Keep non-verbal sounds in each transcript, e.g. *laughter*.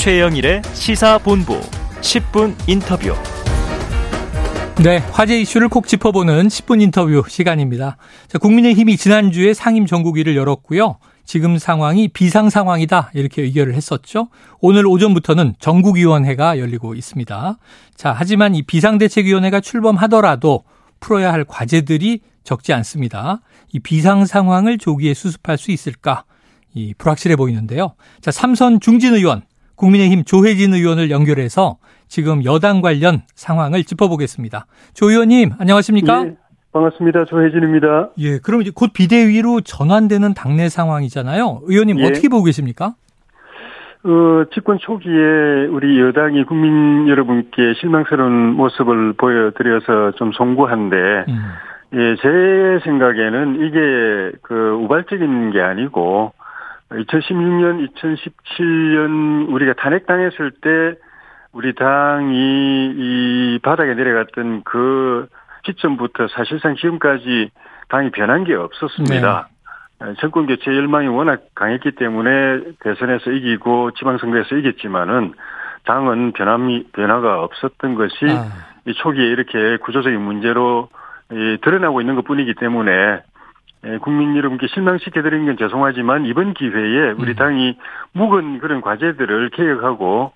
최영일의 시사본부 10분 인터뷰. 네, 화제 이슈를 콕 짚어보는 10분 인터뷰 시간입니다. 자, 국민의힘이 지난주에 상임 전국위를 열었고요. 지금 상황이 비상 상황이다 이렇게 의결을 했었죠. 오늘 오전부터는 전국위원회가 열리고 있습니다. 자, 하지만 이 비상대책위원회가 출범하더라도 풀어야 할 과제들이 적지 않습니다. 이 비상 상황을 조기에 수습할 수 있을까? 이 불확실해 보이는데요. 자, 삼선 중진 의원, 국민의힘 조혜진 의원을 연결해서 지금 여당 관련 상황을 짚어보겠습니다. 조 의원님, 안녕하십니까? 예, 반갑습니다. 조혜진입니다. 예, 그럼 이제 곧 비대위로 전환되는 당내 상황이잖아요. 의원님 예. 어떻게 보고 계십니까? 어, 집권 초기에 우리 여당이 국민 여러분께 실망스러운 모습을 보여드려서 좀 송구한데, 음, 예, 제 생각에는 이게 그 우발적인 게 아니고, 2016년, 2017년 우리가 탄핵당했을 때 우리 당이 이 바닥에 내려갔던 그 시점부터 사실상 지금까지 당이 변한 게 없었습니다. 에, 정권 교체 열망이 워낙 강했기 때문에 대선에서 이기고 지방선거에서 이겼지만은 당은 변함이 변화가 없었던 것이 아, 이 초기에 이렇게 구조적인 문제로 이 드러나고 있는 것 뿐이기 때문에 예, 국민 여러분께 실망시켜 드린 건 죄송하지만 이번 기회에 우리 음. 당이 묵은 그런 과제들을 개혁하고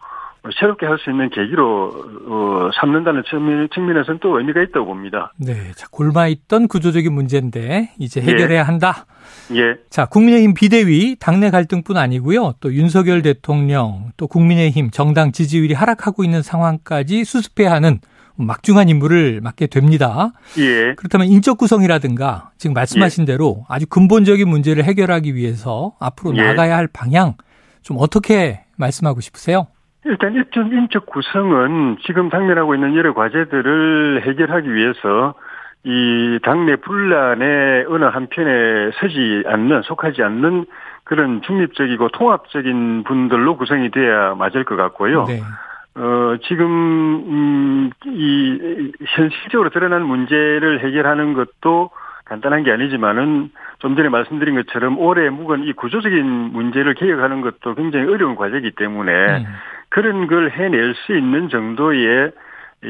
새롭게 할 수 있는 계기로 어, 삼는다는 측면, 측면에서는 또 의미가 있다고 봅니다. 네. 자, 골마 있던 구조적인 문제인데 이제 예. 해결해야 한다. 예, 자, 국민의힘 비대위 당내 갈등뿐 아니고요. 또 윤석열 대통령, 또 국민의힘 정당 지지율이 하락하고 있는 상황까지 수습해야 하는 막중한 임무를 맡게 됩니다. 예, 그렇다면 인적 구성이라든가 지금 말씀하신 대로 아주 근본적인 문제를 해결하기 위해서 앞으로 예. 나가야 할 방향 좀 어떻게 말씀하고 싶으세요? 일단 일정 인적 구성은 지금 당면하고 있는 여러 과제들을 해결하기 위해서 이 당내 분란의 어느 한편에 서지 않는 속하지 않는 그런 중립적이고 통합적인 분들로 구성이 돼야 맞을 것 같고요. 네. 어, 지금, 음, 이, 현실적으로 드러난 문제를 해결하는 것도 간단한 게 아니지만은 좀 전에 말씀드린 것처럼 올해 묵은 이 구조적인 문제를 개혁하는 것도 굉장히 어려운 과제이기 때문에 음. 그런 걸 해낼 수 있는 정도의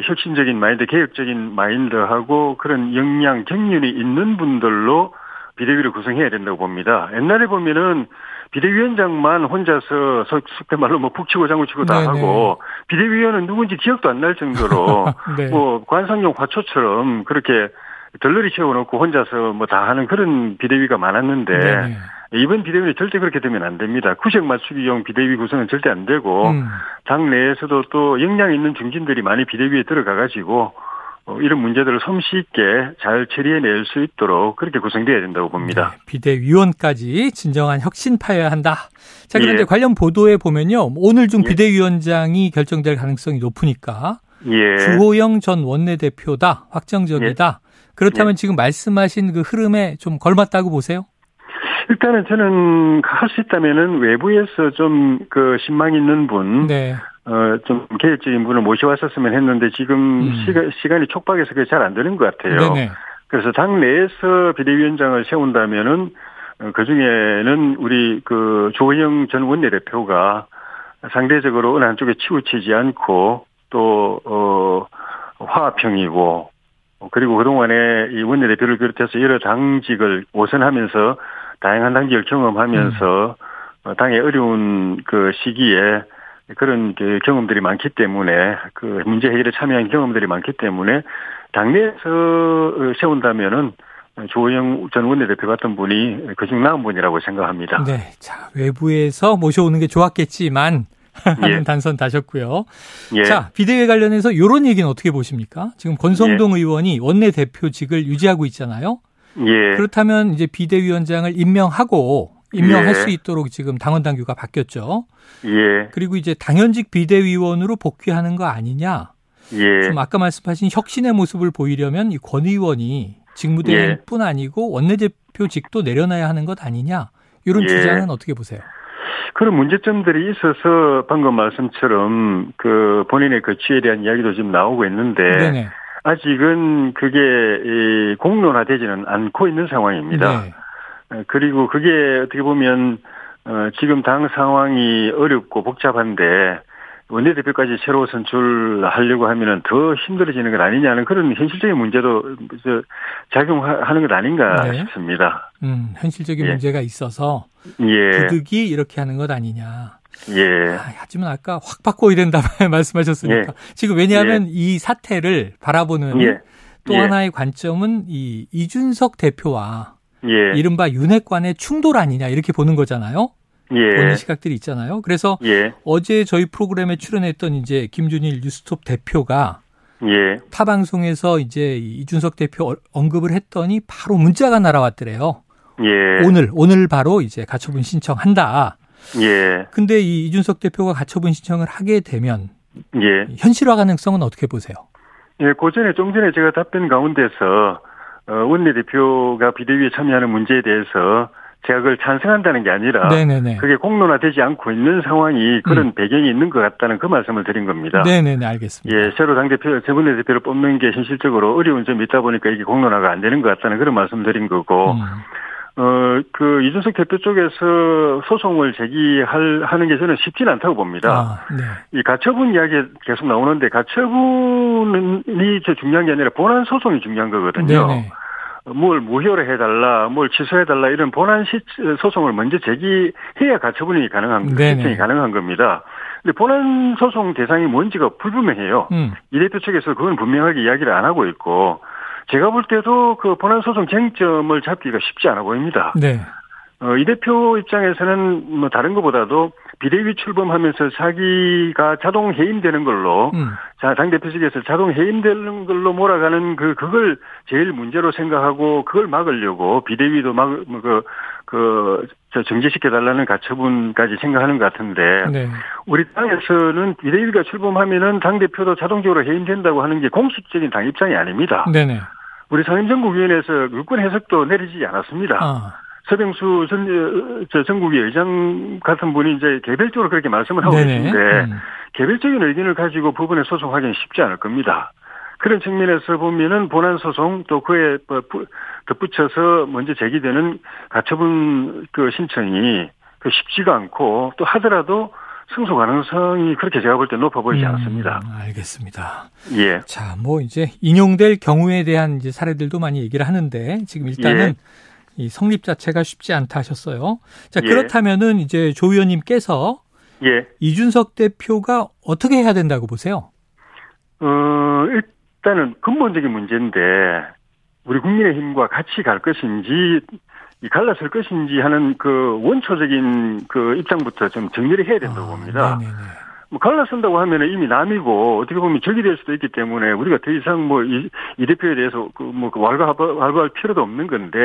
혁신적인 마인드, 개혁적인 마인드하고 그런 역량, 경륜이 있는 분들로 비대위를 구성해야 된다고 봅니다. 옛날에 보면은 비대위원장만 혼자서 속된 말로 뭐 북치고 장구치고 다 네네. 하고 비대위원은 누군지 기억도 안 날 정도로 *laughs* 네. 뭐 관상용 화초처럼 그렇게 덜러리 채워놓고 혼자서 뭐 다 하는 그런 비대위가 많았는데 네네. 이번 비대위는 절대 그렇게 되면 안 됩니다. 구색 맞추기용 비대위 구성은 절대 안 되고 음. 당 내에서도 또 역량 있는 중진들이 많이 비대위에 들어가가지고 어, 이런 문제들을 솜씨 있게 잘 처리해낼 수 있도록 그렇게 구성돼야 된다고 봅니다. 네, 비대위원까지 진정한 혁신파여야 한다. 자, 그런데 예. 관련 보도에 보면요. 오늘 중 예. 비대위원장이 결정될 가능성이 높으니까 예. 주호영 전 원내대표다. 확정적이다. 그렇다면 지금 말씀하신 그 흐름에 좀 걸맞다고 보세요? 일단은 저는 할 수 있다면은 외부에서 좀 그 신망 있는 분, 네. 어, 좀 개혁적인 분을 모셔왔었으면 했는데 지금 음. 시간, 시간이 촉박해서 그게 잘 안 되는 것 같아요. 네네. 그래서 당 내에서 비대위원장을 세운다면은 어, 그 중에는 우리 그 조영 전 원내대표가 상대적으로 어느 한쪽에 치우치지 않고 또, 어, 화합형이고 어, 그리고 그동안에 이 원내대표를 비롯해서 여러 당직을 오선하면서 다양한 당직을 경험하면서 어, 당의 어려운 그 시기에 그런 그 경험들이 많기 때문에 그 문제 해결에 참여한 경험들이 많기 때문에 당내에서 어, 세운다면은 조호영 전 원내대표 같은 분이 그중 나은 분이라고 생각합니다. 네. 자, 외부에서 모셔오는 게 좋았겠지만 *laughs* 하는 예. 단선 다셨고요. 예. 자, 비대위 관련해서 이런 얘기는 어떻게 보십니까? 지금 권성동 의원이 원내대표직을 유지하고 있잖아요. 예. 그렇다면 이제 비대위원장을 임명하고 임명할 예. 수 있도록 지금 당원 당규가 바뀌었죠. 예. 그리고 이제 당연직 비대위원으로 복귀하는 거 아니냐. 예. 좀 아까 말씀하신 혁신의 모습을 보이려면 이 권 의원이 직무대행뿐 아니고 원내대표직도 내려놔야 하는 것 아니냐. 이런 예. 주장은 어떻게 보세요? 그런 문제점들이 있어서 방금 말씀처럼 그 본인의 거취에 대한 이야기도 지금 나오고 있는데 네네. 아직은 그게 이 공론화되지는 않고 있는 상황입니다. 네. 어, 그리고 그게 어떻게 보면 어, 지금 당 상황이 어렵고 복잡한데 원내대표까지 새로 선출하려고 하면은 더 힘들어지는 것 아니냐는 그런 현실적인 문제도 작용하는 것 아닌가 네. 싶습니다. 음, 현실적인 예. 문제가 있어서 예. 부득이 이렇게 하는 것 아니냐. 예. 아, 하지만 아까 확 바꿔야 된다 *laughs* 말씀하셨으니까 예. 지금 왜냐하면 예. 이 사태를 바라보는 예. 또 하나의 관점은 이 이준석 대표와 이른바 윤핵관의 충돌 아니냐 이렇게 보는 거잖아요. 예. 보는 시각들이 있잖아요. 그래서 예. 어제 저희 프로그램에 출연했던 이제 김준일 뉴스톱 대표가 예. 타 방송에서 이제 이준석 대표 언급을 했더니 바로 문자가 날아왔더래요. 예. 오늘 오늘 바로 이제 가처분 신청한다. 예. 근데 이 이준석 대표가 가처분 신청을 하게 되면 예. 현실화 가능성은 어떻게 보세요? 예, 그 전에 좀 전에 제가 답변 가운데서 어, 원내대표가 비대위에 참여하는 문제에 대해서 제가 그걸 찬성한다는 게 아니라 네네네. 그게 공론화되지 않고 있는 상황이 그런 음. 배경이 있는 것 같다는 그 말씀을 드린 겁니다. 네네네 알겠습니다. 예, 새로 당대표, 재분대 대표를 뽑는 게 현실적으로 어려운 점이 있다 보니까 이게 공론화가 안 되는 것 같다는 그런 말씀 드린 거고, 음. 어, 그, 이준석 대표 쪽에서 소송을 제기할, 하는 게 저는 쉽지는 않다고 봅니다. 아, 네. 이 가처분 이야기 계속 나오는데 가처분이 저 중요한 게 아니라 본안 소송이 중요한 거거든요. 네네. 뭘 무효로 해달라, 뭘 취소해달라 이런 본안 시, 소송을 먼저 제기해야 가처분이 가능한, 신청이 가능한 겁니다. 근데 본안 소송 대상이 뭔지가 불분명해요. 음. 이 대표 측에서 그건 분명하게 이야기를 안 하고 있고, 제가 볼 때도 그 본안 소송 쟁점을 잡기가 쉽지 않아 보입니다. 네. 어, 이 대표 입장에서는 뭐 다른 것보다도 비대위 출범하면서 자기가 자동 해임되는 걸로 음. 자, 당대표 측에서 자동 해임되는 걸로 몰아가는 그 그걸 제일 문제로 생각하고 그걸 막으려고 비대위도 막그그저 정지시켜 달라는 가처분까지 생각하는 것 같은데 네. 우리 당에서는 비대위가 출범하면은 당 대표도 자동적으로 해임된다고 하는 게 공식적인 당 입장이 아닙니다. 네네. 우리 상임정국위원회에서 유권 해석도 내리지 않았습니다. 아. 서병수 전, 저 전국위 의장 같은 분이 이제 개별적으로 그렇게 말씀을 하고 네네. 계신데, 음. 개별적인 의견을 가지고 부분에 소송하기는 쉽지 않을 겁니다. 그런 측면에서 보면은 본안 소송 또 그에 뭐 덧붙여서 먼저 제기되는 가처분 그 신청이 그 쉽지가 않고 또 하더라도 승소 가능성이 그렇게 제가 볼 때 높아 보이지 음, 않습니다. 알겠습니다. 예. 자, 뭐 이제 인용될 경우에 대한 이제 사례들도 많이 얘기를 하는데 지금 일단은 예. 이 성립 자체가 쉽지 않다 하셨어요. 자, 예. 그렇다면은 이제 조 의원님께서 예. 이준석 대표가 어떻게 해야 된다고 보세요? 어, 일단은 근본적인 문제인데 우리 국민의힘과 같이 갈 것인지 갈라설 것인지 하는 그 원초적인 그 입장부터 좀 정리를 해야 된다고 아, 봅니다. 네네네. 뭐 갈라선다고 하면은 이미 남이고 어떻게 보면 적이 될 수도 있기 때문에 우리가 더 이상 뭐 이 이 대표에 대해서 그뭐 그 왈가 왈가할 필요도 없는 건데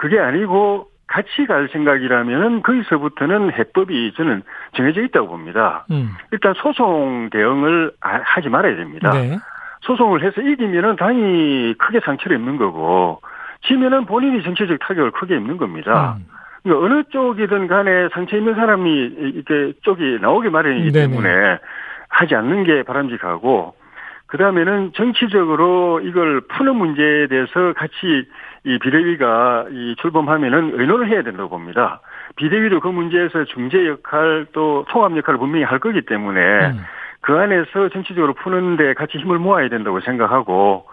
그게 아니고 같이 갈 생각이라면은 거기서부터는 해법이 저는 정해져 있다고 봅니다. 음. 일단 소송 대응을 하지 말아야 됩니다. 네. 소송을 해서 이기면은 당이 크게 상처를 입는 거고 지면은 본인이 정치적 타격을 크게 입는 겁니다. 음. 그러니까 어느 쪽이든 간에 상처 있는 사람이 이렇게 쪽이 나오기 마련이기 네네. 때문에 하지 않는 게 바람직하고 그 다음에는 정치적으로 이걸 푸는 문제에 대해서 같이 이 비대위가 이 출범하면은 의논을 해야 된다고 봅니다. 비대위도 그 문제에서 중재 역할 또 통합 역할을 분명히 할 거기 때문에 음. 그 안에서 정치적으로 푸는데 같이 힘을 모아야 된다고 생각하고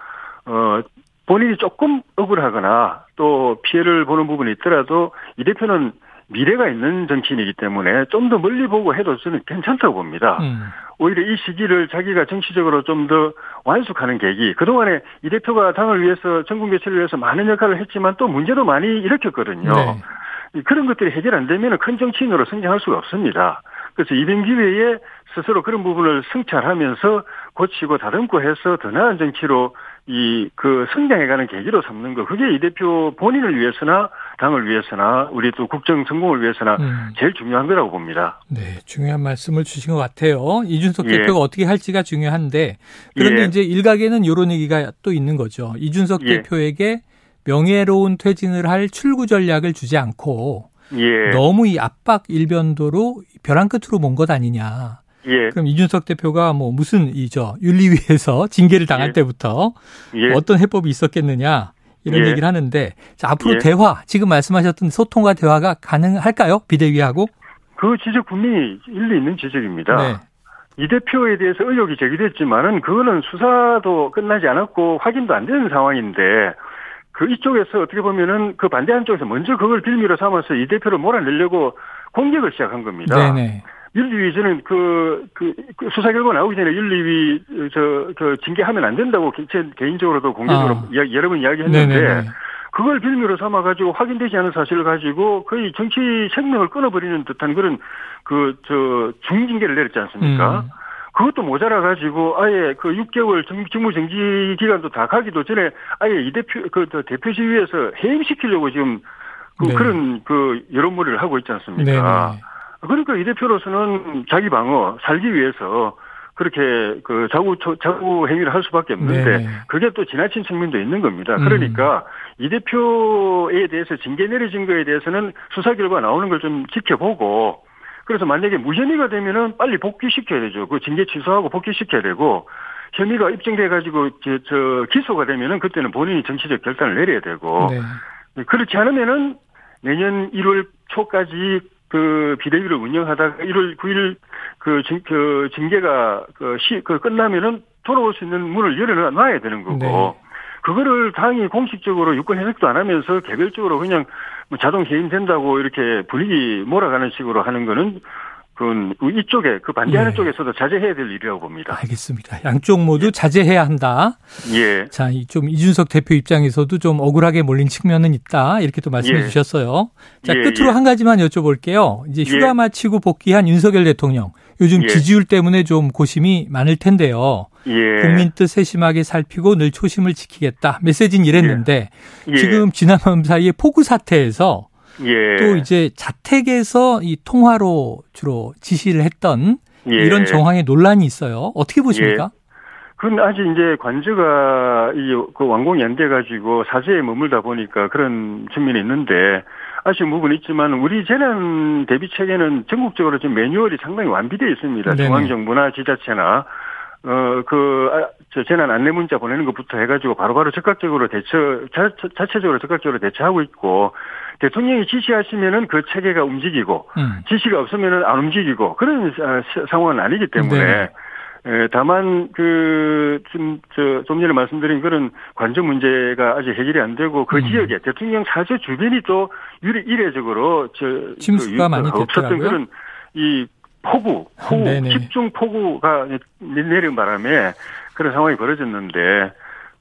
어 본인이 조금 억울하거나 또 피해를 보는 부분이 있더라도 이 대표는 미래가 있는 정치인이기 때문에 좀 더 멀리 보고 해도 저는 괜찮다고 봅니다. 음. 오히려 이 시기를 자기가 정치적으로 좀 더 완숙하는 계기. 그동안에 이 대표가 당을 위해서 전국 교체를 위해서 많은 역할을 했지만 또 문제도 많이 일으켰거든요. 네. 그런 것들이 해결 안 되면 큰 정치인으로 성장할 수가 없습니다. 그래서 이번 기회에 스스로 그런 부분을 성찰하면서 고치고 다듬고 해서 더 나은 정치로 이 그 성장해가는 계기로 삼는 거 그게 이 대표 본인을 위해서나 당을 위해서나 우리 또 국정 성공을 위해서나 음. 제일 중요한 거라고 봅니다. 네, 중요한 말씀을 주신 것 같아요. 이준석 예. 대표가 어떻게 할지가 중요한데 그런데 예. 이제 일각에는 이런 얘기가 또 있는 거죠. 이준석 예. 대표에게 명예로운 퇴진을 할 출구 전략을 주지 않고 예. 너무 이 압박 일변도로 벼랑 끝으로 먼 것 아니냐. 예. 그럼 이준석 대표가 뭐 무슨 이저 윤리위에서 *laughs* 징계를 당할 예. 때부터 예. 어떤 해법이 있었겠느냐 이런 예. 얘기를 하는데 자, 앞으로 예. 대화 지금 말씀하셨던 소통과 대화가 가능할까요? 비대위하고? 그 지적 분명히 일리 있는 지적입니다. 네. 이 대표에 대해서 의혹이 제기됐지만은 그거는 수사도 끝나지 않았고 확인도 안 되는 상황인데 그 이쪽에서 어떻게 보면은 그 반대하는 쪽에서 먼저 그걸 빌미로 삼아서 이 대표를 몰아내려고 공격을 시작한 겁니다. 네네. 윤리위 저는 그, 그, 그 수사 결과 나오기 전에 윤리위 저, 그 징계하면 안 된다고 제 개인적으로도 공개적으로 아. 여러 번 이야기 했는데 네네네. 그걸 빌미로 삼아가지고 확인되지 않은 사실을 가지고 거의 정치 생명을 끊어버리는 듯한 그런 그, 저, 중징계를 내렸지 않습니까? 음. 그것도 모자라 가지고 아예 그 6개월 정- 직무 정지 기간도 다 가기도 전에 아예 이 대표, 그, 저 대표 지위에서 해임시키려고 지금 그, 네. 그런 그 여론몰이를 하고 있지 않습니까? 네네. 그러니까 이 대표로서는 자기 방어, 살기 위해서 그렇게 그 자구, 자구 행위를 할 수밖에 없는데 네네. 그게 또 지나친 측면도 있는 겁니다. 음. 그러니까 이 대표에 대해서 징계 내려진 거에 대해서는 수사 결과 나오는 걸 좀 지켜보고 그래서 만약에 무혐의가 되면은 빨리 복귀시켜야 되죠. 그 징계 취소하고 복귀시켜야 되고 혐의가 입증돼 가지고 저, 저 기소가 되면은 그때는 본인이 정치적 결단을 내려야 되고 네. 그렇지 않으면은 내년 1월 초까지 그 비대위를 운영하다가 1월 9일 그, 징, 그 징계가 그 시, 그 끝나면은 돌아올 수 있는 문을 열어놔야 되는 거고. 네. 그거를 당이 공식적으로 유권 해석도 안 하면서 개별적으로 그냥 뭐 자동 해임된다고 이렇게 분위기 몰아가는 식으로 하는 거는 그건 이쪽에 그 반대하는 예. 쪽에서도 자제해야 될 일이라고 봅니다. 알겠습니다. 양쪽 모두 자제해야 한다. 예. 자, 이좀 이준석 대표 입장에서도 좀 억울하게 몰린 측면은 있다. 이렇게 또 말씀해 예. 주셨어요. 자, 예, 끝으로 예. 한 가지만 여쭤볼게요. 이제 휴가 예. 마치고 복귀한 윤석열 대통령. 요즘 예. 지지율 때문에 좀 고심이 많을 텐데요. 예. 국민 뜻 세심하게 살피고 늘 초심을 지키겠다. 메시지는 이랬는데 예. 지금 지난 밤 사이에 폭우 사태에서 예. 또 이제 자택에서 이 통화로 주로 지시를 했던 예. 이런 정황에 논란이 있어요. 어떻게 보십니까? 그건 아직 이제 관저가 이그 완공이 안 돼가지고 사제에 머물다 보니까 그런 측면이 있는데 아쉬운 부분이 있지만 우리 재난 대비 체계는 전국적으로 지금 매뉴얼이 상당히 완비되어 있습니다. 중앙정부나 지자체나 어 그 아, 저 재난 안내 문자 보내는 것부터 해가지고 바로바로 적극적으로 대처 자, 자체적으로 적극적으로 대처하고 있고 대통령이 지시하시면은 그 체계가 움직이고 음. 지시가 없으면은 안 움직이고 그런 사- 사- 상황은 아니기 때문에 네. 에, 다만 그 좀 저 좀 전에 말씀드린 그런 관저 문제가 아직 해결이 안 되고 그 음. 지역에 대통령 사저 주변이 또 유리 이례적으로 저 침수가 그 많이 없었던 됐더라고요. 그런 이 폭우, 폭우. 집중 폭우가 내리는 바람에 그런 상황이 벌어졌는데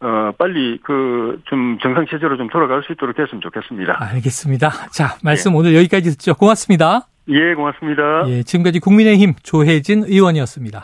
어 빨리 그 좀 정상 체제로 좀 돌아갈 수 있도록 됐으면 좋겠습니다. 알겠습니다. 자, 말씀 오늘 여기까지 듣죠. 고맙습니다. 예, 고맙습니다. 예, 지금까지 국민의힘 조혜진 의원이었습니다.